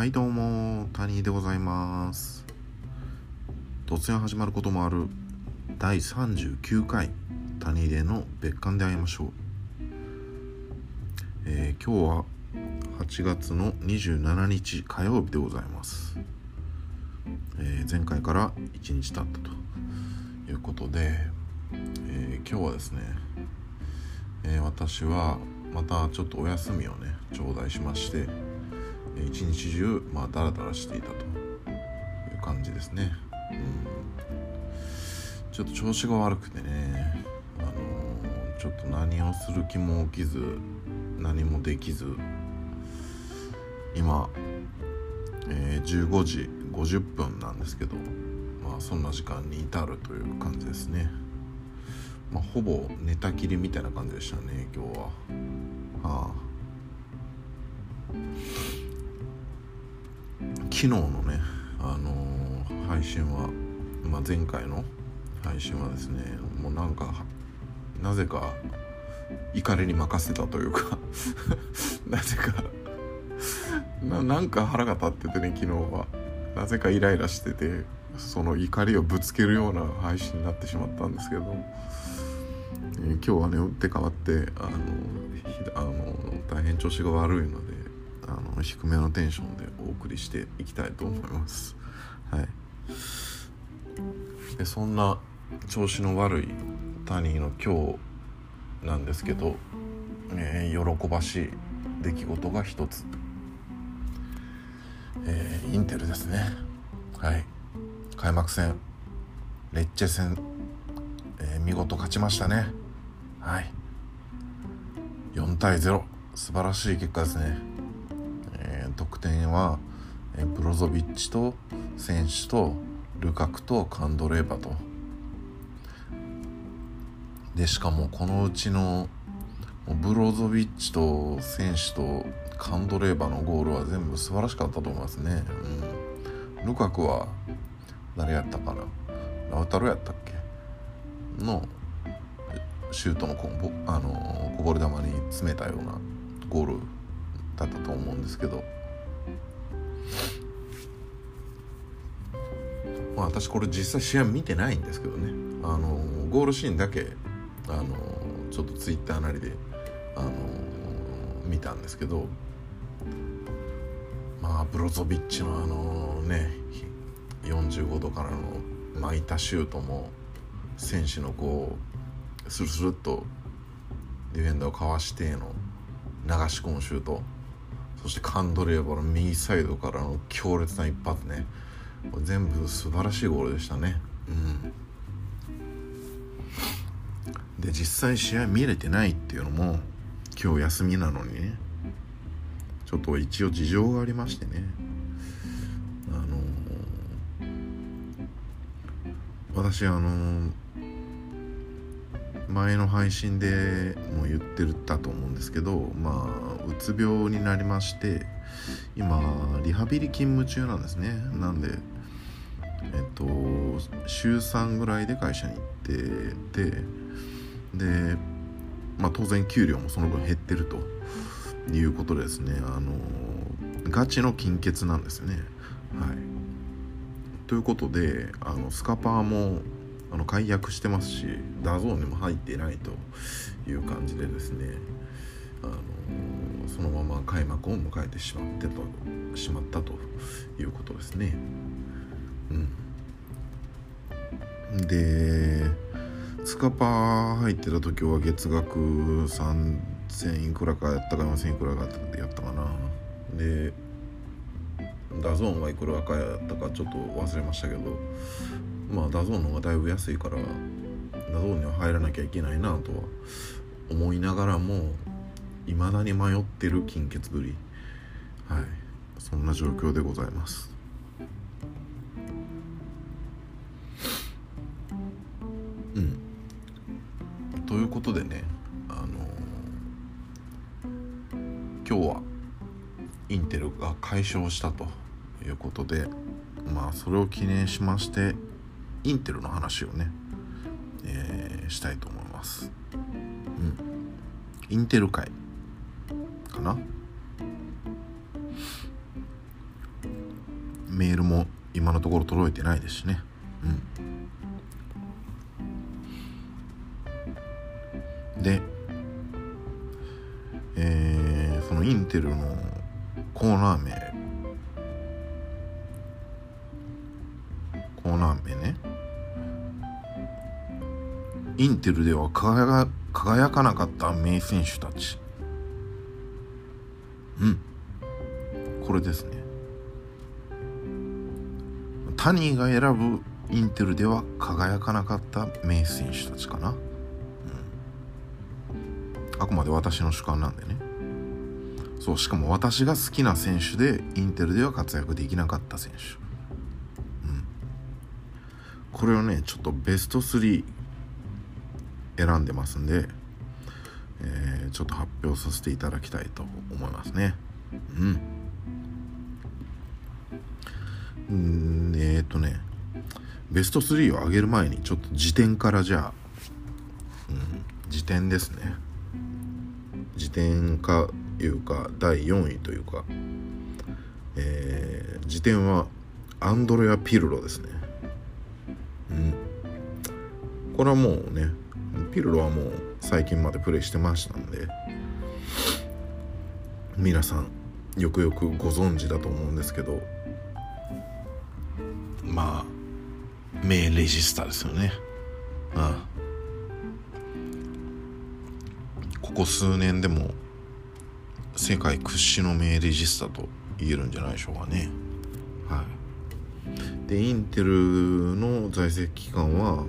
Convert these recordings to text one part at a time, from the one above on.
はいどうも谷でございます。突然始まることもある第39回谷での別館で会いましょう、えー、今日は8月の27日火曜日でございます、えー、前回から1日経ったということで、えー、今日はですね、え私はまたちょっとお休みをね頂戴しまして一日中まあダラダラしていたという感じですね、うん、ちょっと調子が悪くてねあのー、ちょっと何をする気も起きず何もできず今、えー、15時50分なんですけどまあそんな時間に至るという感じですね。まあ、ほぼ寝たきりみたいな感じでしたね今日は。はあ。昨日のね、あのー、配信は、まあ、前回の配信はですねもうなんかなぜか怒りに任せたというか なぜかななんか腹が立っててね昨日は。なぜかイライラしててその怒りをぶつけるような配信になってしまったんですけど、えー、今日はね打って変わってあのあの大変調子が悪いのであの低めのテンションでお送りしていきたいと思います。はい、でそんな調子の悪い谷の今日なんですけど、えー、喜ばしい出来事が一つ、えー、インテルですね。はい。開幕戦レッチェ戦、えー、見事勝ちましたね。はい。4対0素晴らしい結果ですね。得点はブロゾビッチと選手とルカクとカンドレーバと。でしかもこのうちのブロゾビッチと選手とカンドレーバのゴールは全部素晴らしかったと思いますね、うん、ルカクは誰やったかな？ラウタロやったっけ？のシュートのこあのこぼれ球に詰めたようなゴールだったと思うんですけど。まあ私これ実際試合見てないんですけどね。あのゴールシーンだけあのちょっとツイッターなりであの見たんですけど。まあブロゾビッチのあのね45度からの巻いたシュートも選手のこうスルスルっとディフェンダーをかわしての流し込むシュート。そしてカンドレーバの右サイドからの強烈な一発ね。全部素晴らしいゴールでしたね。うん。で実際試合見れてないっていうのも今日休みなのにね。ちょっと一応事情がありましてね。あのー、私あのー前の配信でも言ってたと思うんですけどまあうつ病になりまして今リハビリ勤務中なんですね。なんでえっと週3ぐらいで会社に行っててでまあ当然給料もその分減ってるということでですねあのガチの金欠なんですね。はい。ということであのスカパーもあの解約してますしダゾーンにも入っていないという感じでですねあのそのまま開幕を迎えてしまってとしまったということですね。うん、でスカパー入ってた時は月額3000いくらかやったか4000いくらかやったかなでダゾーンはいくらかやったかちょっと忘れましたけどまあダゾーンの方がだいぶ安いからダゾーンには入らなきゃいけないなとは思いながらもいまだに迷ってる金欠ぶり。はい。そんな状況でございます。うん。ということでねあのー、今日はインテルが解消したということでまあそれを記念しましてインテルの話をね、えー、したいと思います。うん。インテル界かな？メールも今のところ届いてないですしねテルでは輝輝かなかった名選手たち。うん。これですね。タニーが選ぶインテルでは輝かなかった名選手たちかな、うん、あくまで私の主観なんでね。そうしかも私が好きな選手でインテルでは活躍できなかった選手、うん、これをねちょっとベスト3選んでますんで、えー、ちょっと発表させていただきたいと思いますね。うん。うんえー、っとねベスト3を上げる前にちょっと辞典からじゃあ、うん、辞典ですね。辞典かいうか第4位というか、えー、辞典はアンドレア・ピルロですね。うん。これはもうねピルロはもう最近までプレイしてましたんで皆さんよくよくご存知だと思うんですけどまあ名レジスタですよね。ああここ数年でも世界屈指の名レジスタと言えるんじゃないでしょうかね。はい。でインテルの在籍期間は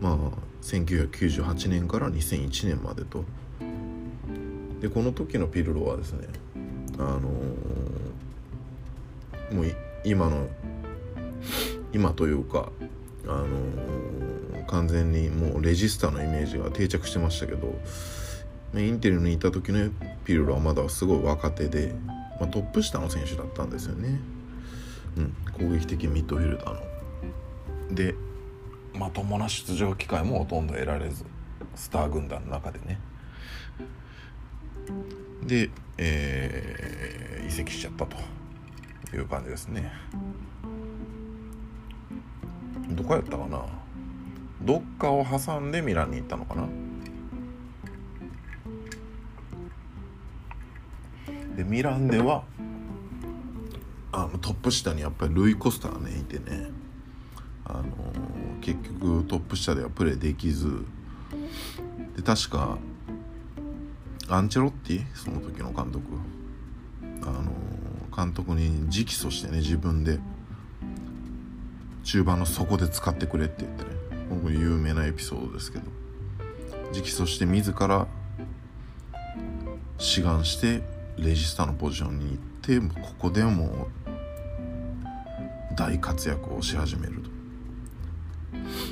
まあ1998年から2001年までとでこの時のピルロはですねあのー、もう今の今というかあのー、完全にもうレジスタのイメージが定着してましたけどインテルにいた時のピルロはまだすごい若手で、まあ、トップ下の選手だったんですよね、うん、攻撃的ミッドフィルダーの。でまともな出場機会もほとんど得られずスター軍団の中でね。で、えー、移籍しちゃったという感じですね。どこやったかな？どっかを挟んでミランに行ったのかな？でミランではあのトップ下にやっぱりルイ・コスタがねいてね。あの結局トップ下ではプレーできずで確かアンチェロッティその時の監督。あの監督に直訴してね自分で中盤の底で使ってくれって言ってねこれ有名なエピソードですけど直訴して自ら志願してレジスタのポジションに行ってここでも大活躍をし始めると。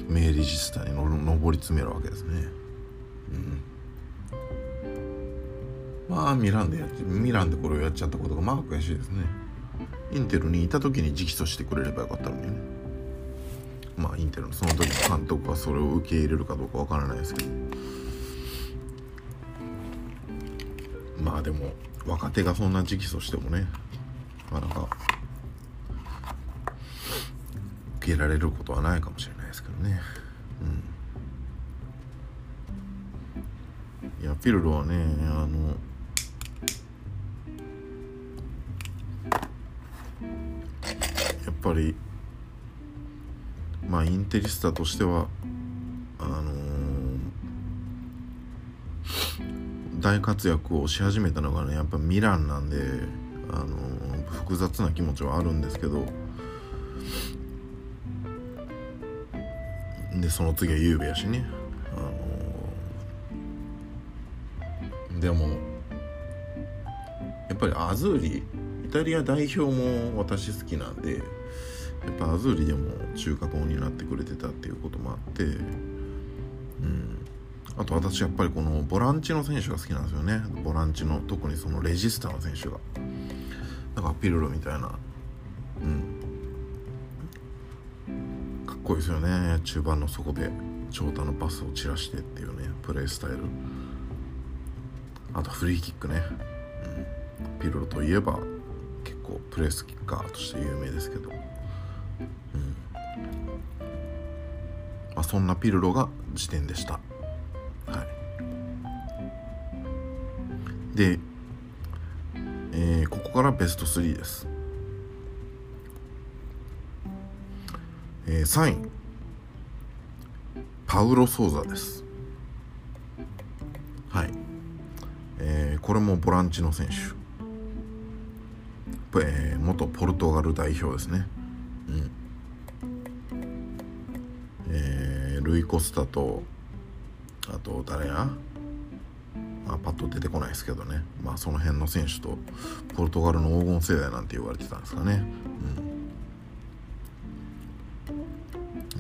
名レジスタに上り詰めるわけですね。うん。まあミランでやってミランでこれをやっちゃったことがまあ悔しいですね。インテルにいた時に直訴してくれればよかったのにね。まあインテルのその時の監督はそれを受け入れるかどうかわからないですけど。まあでも若手がそんな直訴してもねなかなか受けられることはないかもしれない。ね。うん。いやピルロはねあのやっぱりまあインテリスタとしてはあのー、大活躍をし始めたのがねやっぱミランなんで、あのー、複雑な気持ちはあるんですけどでその次はゆうべやしね、あのー、でもやっぱりアズーリイタリア代表も私好きなんでやっぱアズーリでも中華校になってくれてたっていうこともあってうん。あと私やっぱりこのボランチの選手が好きなんですよね。ボランチの特にそのレジスタの選手が。なんかピルロみたいな。こいいですよね。中盤の底で長打のパスを散らしてっていうねプレースタイル。あとフリーキックね、うん、ピルロといえば結構プレースキッカーとして有名ですけど、うん。まあ、そんなピルロが時点でした、はい、で、えー、ここからベスト3です。えー、3位。パウロ・ソーザです。はい、えー、これもボランチの選手、えー、元ポルトガル代表ですね。うん。えー、ルイ・コスタとあと誰や？まあ、パッと出てこないですけどね、まあ、その辺の選手とポルトガルの黄金世代なんて言われてたんですかね、うん。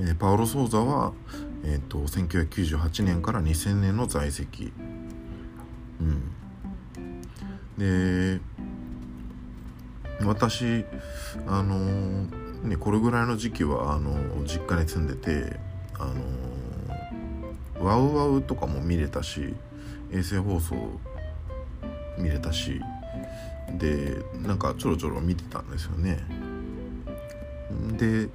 えー、パウロ・ソーザは、えーと、1998年から2000年の在籍、うん、で私あのー、ねこれぐらいの時期はあのー、実家に住んでてあのー、ワウワウとかも見れたし衛星放送見れたしでなんかちょろちょろ見てたんですよね。で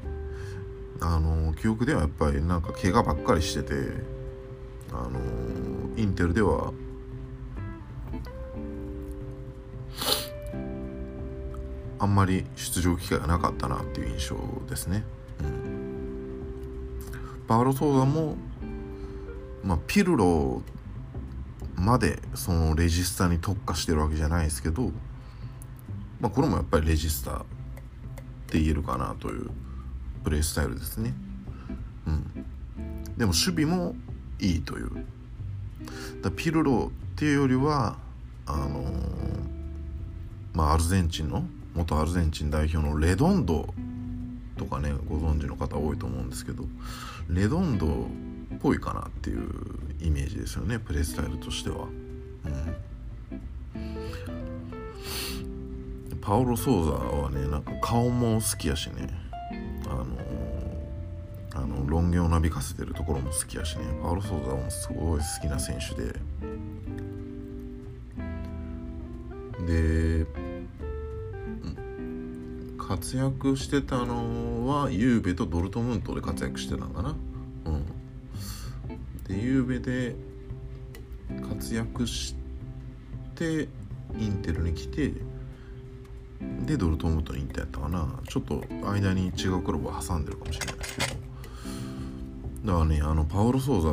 あの記憶ではやっぱりなんか怪我ばっかりしててあのインテルではあんまり出場機会がなかったなっていう印象ですね。うん、パウロ・ソーザも、まあ、ピルロまでそのレジスタに特化してるわけじゃないですけど、まあ、これもやっぱりレジスタって言えるかなというプレースタイルですね。うん、でも守備もいいという。だピルロっていうよりはあのー、まあアルゼンチンの元アルゼンチン代表のレドンドとかねご存知の方多いと思うんですけどレドンドっぽいかなっていうイメージですよねプレースタイルとしては。うん、パオロ・ソーザはねなんか顔も好きやしねロン毛をなびかせてるところも好きやしね。パウロ・ソーザもすごい好きな選手で。で活躍してたのはゆうべとドルトムントで活躍してたんかな。うん。でゆうべで活躍してインテルに来てでドルトムントに行ったやったかな。ちょっと間に違うクラブを挟んでるかもしれないですけど。だからねあのパオロ・ソーザ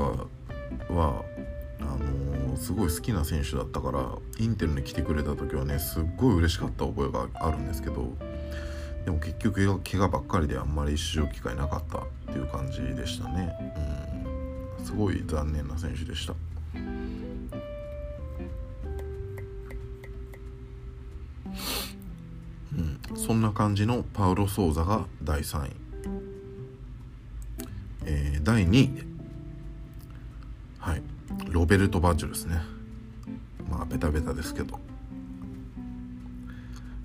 はあのー、すごい好きな選手だったからインテルに来てくれた時はねすっごい嬉しかった覚えがあるんですけどでも結局怪我ばっかりであんまり出場機会なかったっていう感じでしたね。うん。すごい残念な選手でした。うん。そんな感じのパウロ・ソーザが第3位、第2位、はい、ロベルト・バッジョですね。まあベタベタですけど。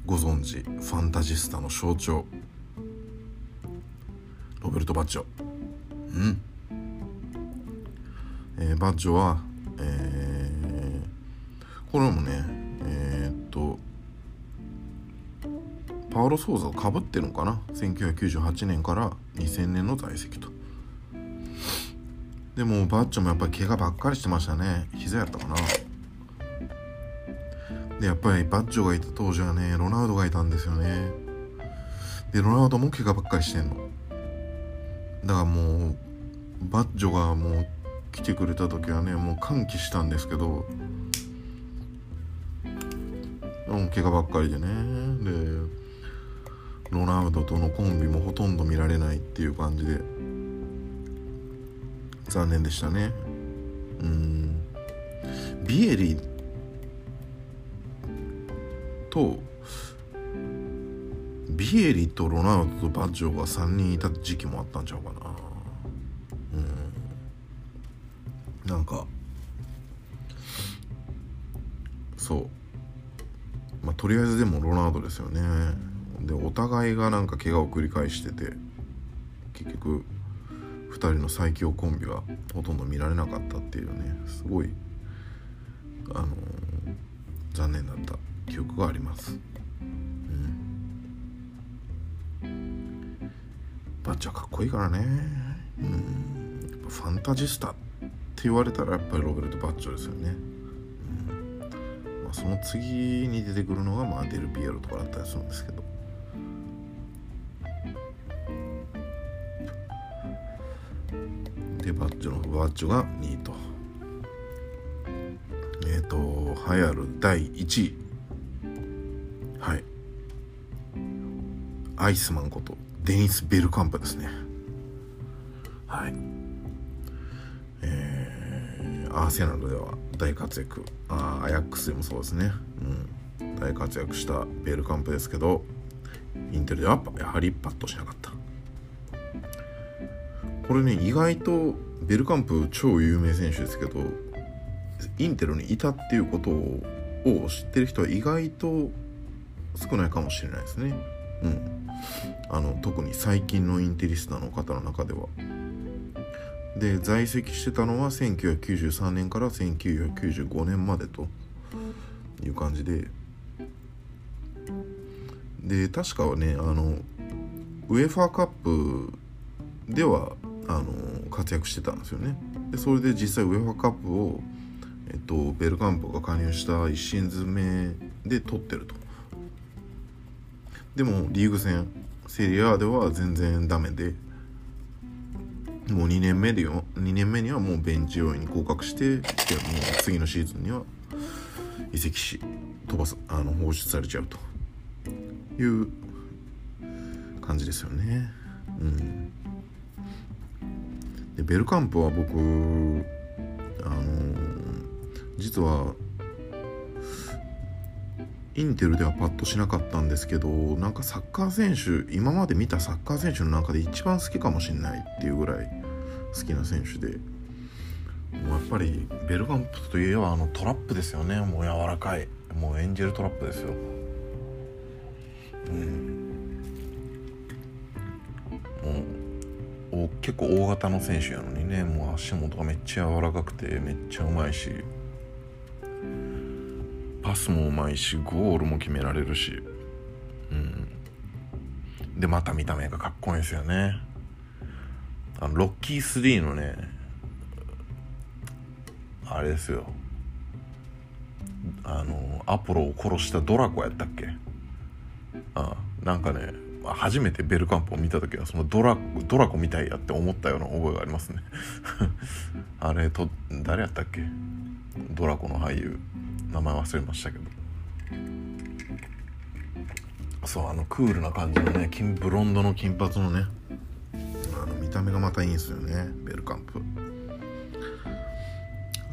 ご存知ファンタジスタの象徴。ロベルト・バッジョ。うん、えー、バッジョは、えー、これもねえー、っとパウロ・ソーザをかぶってるのかな？1998年から2000年の在籍と。でもバッチョもやっぱり怪我ばっかりしてましたね。膝やったかな。でやっぱりバッジョがいた当時はねロナウドがいたんですよね。でロナウドも怪我ばっかりしてんの。だからもうバッジョがもう来てくれた時はねもう歓喜したんですけどうん怪我ばっかりでね。でロナウドとのコンビもほとんど見られないっていう感じで。残念でしたね。うん。ビエリとビエリとロナウドとバッジョが3人いた時期もあったんちゃうかな。うん。なんかそう。まあとりあえずでもロナウドですよね。でお互いがなんか怪我を繰り返してて結局人の最強コンビはほとんど見られなかったっていうねすごいあのー、残念だった記憶があります、うん、バッチはかっこいいからね、うん、ファンタジスタって言われたらやっぱりロベルト・バッチョですよね、うん。まあ、その次に出てくるのが、まあ、デル・ピエロとかだったりするんですけど。でバッジョのバッジョが2位と。えっ、ー、と流行る第1位。はい。アイスマンことデニス・ベルカンプですね。はい。えー、アーセナルでは大活躍。あアヤックスでもそうですね、うん、大活躍したベルカンプですけどインテルではやはりパッとしなかった。これね意外とベルカンプ超有名選手ですけどインテルにいたっていうことを知ってる人は意外と少ないかもしれないですね。うん、あの特に最近のインテリスタの方の中では。で在籍してたのは1993年から1995年までという感じでで確かはねあのUEFAカップではあの活躍してたんですよね。でそれで実際ウェファーカップを、えっと、ベルカンプが加入した1シーズン目で取ってると。でもリーグ戦セリエAでは全然ダメでもう2年目でよ2年目にはもうベンチ要員に降格してもう次のシーズンには移籍し飛ばすあの放出されちゃうという感じですよね。うん。でベルカンプは僕あの実はインテルではパッとしなかったんですけどなんかサッカー選手今まで見たサッカー選手の中で一番好きかもしれないっていうぐらい好きな選手でもうやっぱりベルカンプといえばあのトラップですよね。もう柔らかい。もうエンジェルトラップですよ。うん。もう結構大型の選手やのにねもう足元がめっちゃ柔らかくてめっちゃうまいしパスもうまいしゴールも決められるしうん。でまた見た目がかっこいいですよね。あのロッキー3のねあれですよ。あのアポロを殺したドラコやったっけ？あなんかね初めてベルカンプを見た時はそのドラドラコみたいやって思ったような覚えがありますね。あれと誰やったっけ？ドラコの俳優。名前忘れましたけど。そうあのクールな感じのね金ブロンドの金髪のね。あの見た目がまたいいんですよねベルカンプ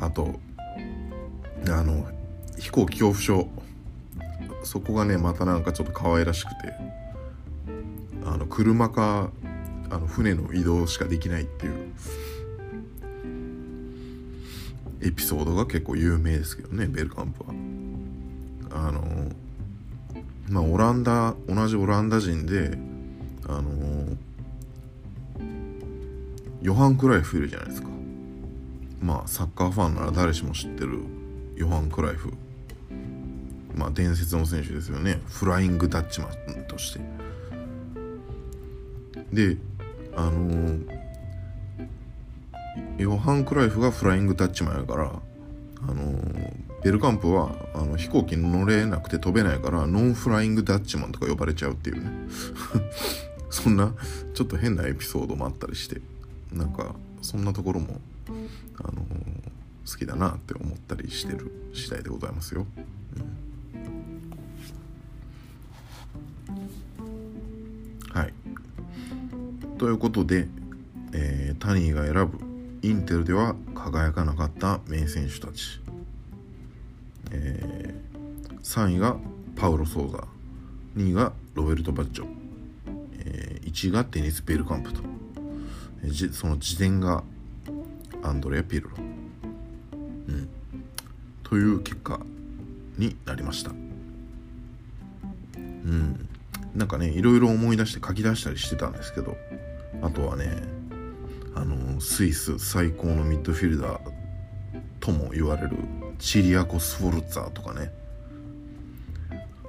あとあの飛行機恐怖症。そこがねまたなんかちょっと可愛らしくて。あの車かあの船の移動しかできないっていうエピソードが結構有名ですけどねベルカンプは。あのまあオランダ同じオランダ人であのヨハン・クライフいるじゃないですか。まあサッカーファンなら誰しも知ってるヨハン・クライフ。まあ伝説の選手ですよね。フライング・ダッチマンとして。であのーヨハン・クライフがフライングタッチマンやから、あのベルカンプはあの飛行機に乗れなくて飛べないからノンフライングダッチマンとか呼ばれちゃうっていうね そんなちょっと変なエピソードもあったりしてなんかそんなところも、あの好きだなって思ったりしてる次第でございますよ。うん、ということで、えー、タニーが選ぶ。インテルでは輝かなかった名選手たち、えー、3位がパウロ・ソーザ。2位がロベルト・バッジョ、えー、1位がデニス・ベルカンプと、えー、その次点がアンドレア・ピルロ、うん、という結果になりました。うん。なんかねいろいろ思い出して書き出したりしてたんですけど。あとはねあのスイス最高のミッドフィルダーとも言われるチリアコ・スフォルツァとかね。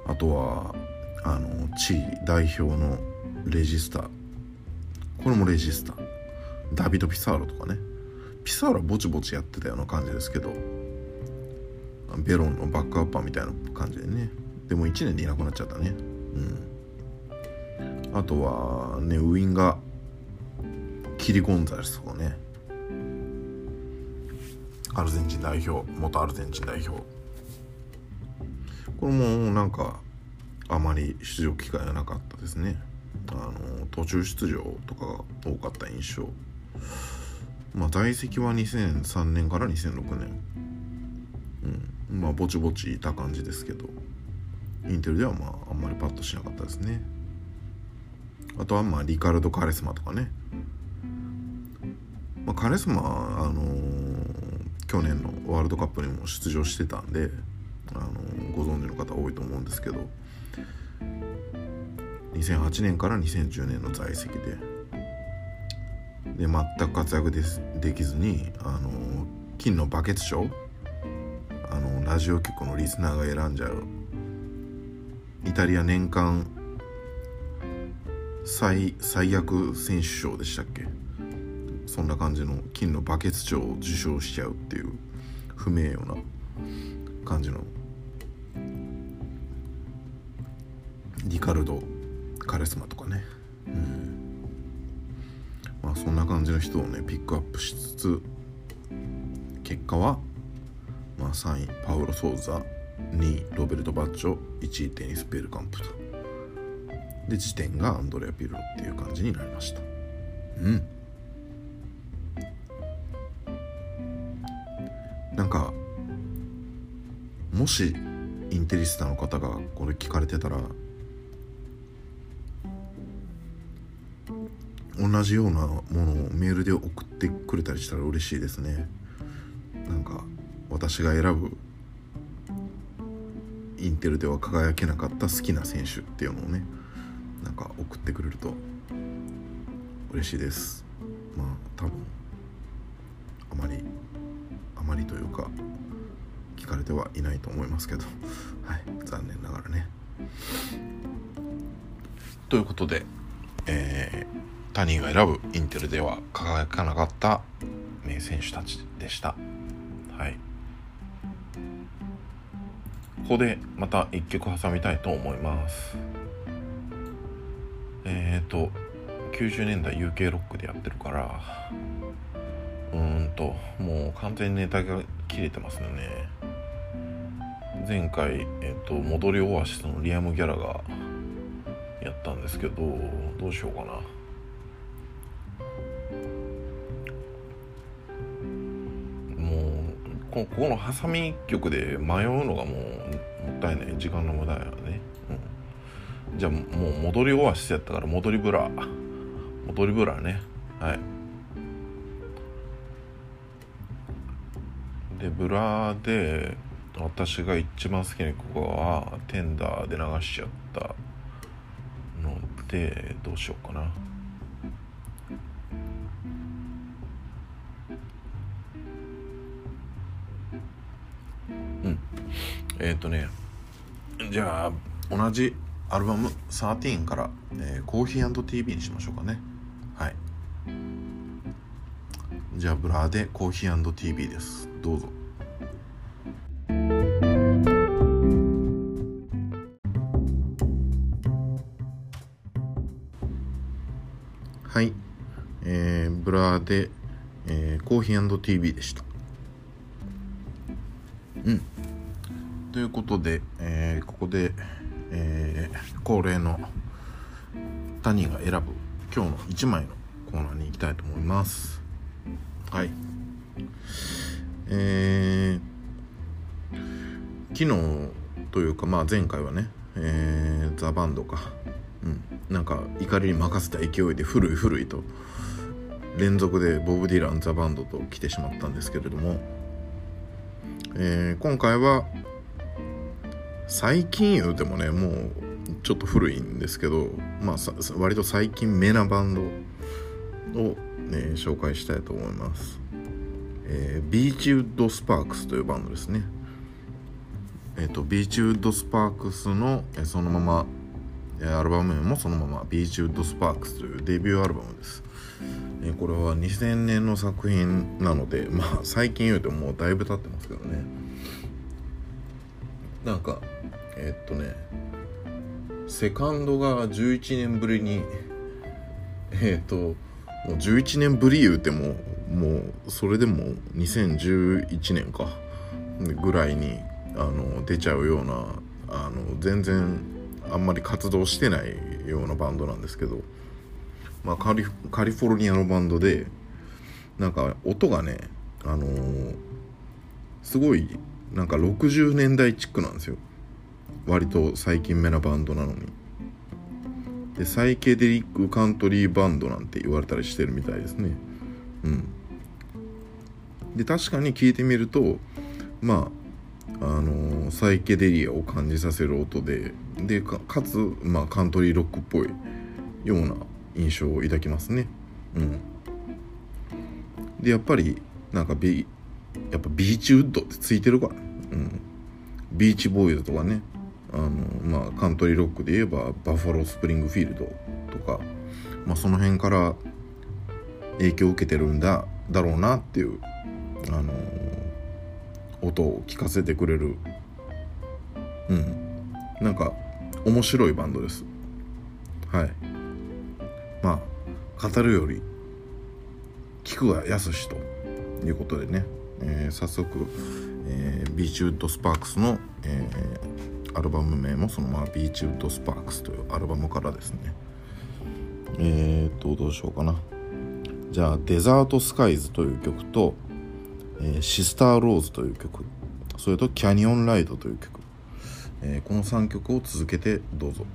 あとはあのチリ代表のレジスタこれもレジスタダビド・ピサーロとかね。ピサーラぼちぼちやってたような感じですけどベロンのバックアッパーみたいな感じでね。でも1年でいなくなっちゃったね。うん。あとはねウインガキリ・ゴンザレスとかね。アルゼンチン代表元アルゼンチン代表。これもなんかあまり出場機会がなかったですね。あの途中出場とかが多かった印象。まあ在籍は2003年から2006年うん。まあぼちぼちいた感じですけど。インテルではまああんまりパッとしなかったですね。あとはまあリカルド・カレスマとかね、まあ、カレスマあの、去年のワールドカップにも出場してたんで、あの、ご存知の方多いと思うんですけど2008年から2010年の在籍でで全く活躍ですできずにあの金のバケツ賞あのラジオ局のリスナーが選んじゃうイタリア年間最最悪選手賞でしたっけ？そんな感じの金のバケツ賞を受賞しちゃうっていう不名誉な感じのリカルドカレスマとかね。うん。まあそんな感じの人をねピックアップしつつ結果は、まあ、3位パウロ・ソーザ2位ロベルト・バッチョ1位テニス・ベルカンプと。で時点がアンドレア・ピルロっていう感じになりました。うん。なんかもしインテリスタの方がこれ聞かれてたら同じようなものをメールで送ってくれたりしたら嬉しいですね。なんか私が選ぶインテルでは輝けなかった好きな選手っていうのをねなんか送ってくれると嬉しいです。まあ多分というか聞かれてはいないと思いますけど はい残念ながらね。ということでえー他人が選ぶインテルでは輝かなかった名選手たちでした。はい。ここでまた一曲挟みたいと思います。えっ、ー、と90年代 UK ロックでやってるからうんともう完全にネタが切れてますね。前回、えっ、と戻りオアシスのリアム・ギャラがやったんですけどどうしようかな。もうここのハサミ曲で迷うのがもうもったいない。時間の無駄やね、うん、じゃあもう戻りオアシスやったから戻りブラ。戻りブラね。はい。でブラで私が一番好きな曲はテンダーで流しちゃったのでどうしようかな。うん。えっ、ー、とねじゃあ同じアルバム13から、えー、コーヒー &TV にしましょうかね。はい。じゃあブラーでコーヒー &TV です。どうぞ。はい、えー、ブラーで、えー、 Coffee & TV でした。うん。ということで、えー、ここで、えー、恒例のタニーが選ぶ今日の1枚のコーナーに行きたいと思います。はい。えー、昨日というかまあ前回はね、えー、ザ・バンドか。うん。なんか怒りに任せた勢いで古い古いと連続でボブ・ディラン・ザ・バンドと来てしまったんですけれども、えー、今回は最近言うてもねもうちょっと古いんですけどまあ割と最近目なバンドを、ね、紹介したいと思います、えー、ビーチウッド・スパークスというバンドですね。えっ、ー、とビーチウッド・スパークスの、えー、そのままアルバム名もそのままビーチウッド・スパークスというデビューアルバムです、え、これは2000年の作品なのでまあ最近言うともうだいぶ経ってますけどね。なんかえ、っとねセカンドが11年ぶりにえ、っともう11年ぶり言うてももうそれでも2011年か。ぐらいにあの出ちゃうようなあの全然あんまり活動してないようなバンドなんですけど、まあ、カリカリフォルニアのバンドでなんか音がねあのー、すごいなんか60年代チックなんですよ。割と最近目なバンドなのに。でサイケデリックカントリーバンドなんて言われたりしてるみたいですね。うん。で確かに聞いてみるとまああのー、サイケデリアを感じさせる音ででかつ、まあ、カントリーロックっぽいような印象を抱きますね。うん、でやっぱりなんかビやっぱビーチウッドってついてるから、うん、ビーチボーイズとかね。あの、まあ、カントリーロックで言えばバッファロースプリングフィールドとか、まあ、その辺から影響を受けてるんだだろうなっていう、あの音を聞かせてくれる。うん。なんか面白いバンドです。はい。まあ語るより聞くがやすしということでね、えー、早速、えー、ビーチウッドスパークスの、えー、アルバム名もそのままビーチウッドスパークスというアルバムからですね。えー、っとどうしようかな。じゃあ「デザートスカイズ」という曲と「え、シスター・ローズ」という曲。それと「キャニオン・ライド」という曲。え、この3曲を続けてどうぞ。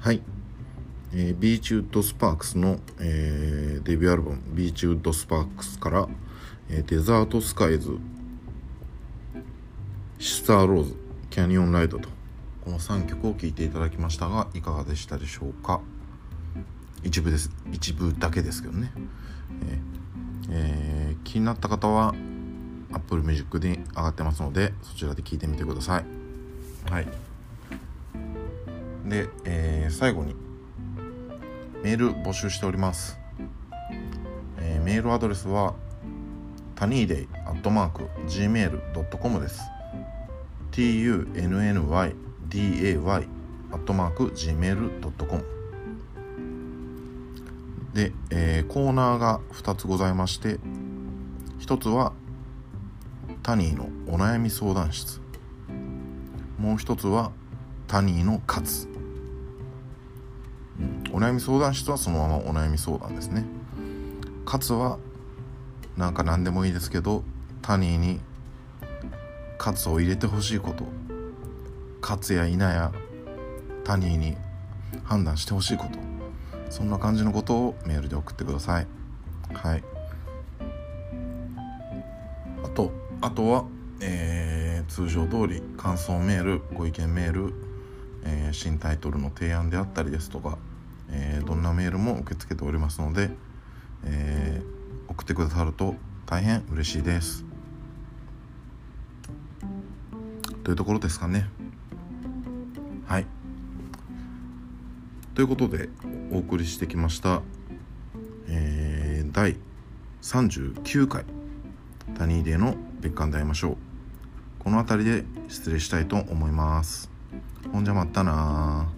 はい、えー、ビーチウッドスパークスの、えー、デビューアルバム「ビーチウッドスパークス」から「えー、デザートスカイズ」「シスターローズ」「キャニオンライド」と。この3曲を聴いていただきましたがいかがでしたでしょうか？一部です。一部だけですけどね、えーえー、気になった方は Apple Music に上がってますのでそちらで聞いてみてください。はい。で、えー、最後にメール募集しております、えー、メールアドレスはタニーデイアットマーク gmail.com です。Tunny アットマーク gmail.com で、えー、コーナーが2つございまして1つはタニーのお悩み相談室。もう1つはタニーのカツ、うん、お悩み相談室はそのままお悩み相談ですね。カツはなんか何でもいいですけどタニーにカツを入れてほしいこと。カツや否やタニーに判断してほしいこと。そんな感じのことをメールで送ってください。はい。あとあとは、えー、通常通り感想メールご意見メール、えー、新タイトルの提案であったりですとか、えー、どんなメールも受け付けておりますので、えー、送ってくださると大変嬉しいです。というところですかね。ということでお送りしてきました、えー、第39回「谷入の別館で会いましょう」この辺りで失礼したいと思います。ほんじゃまったな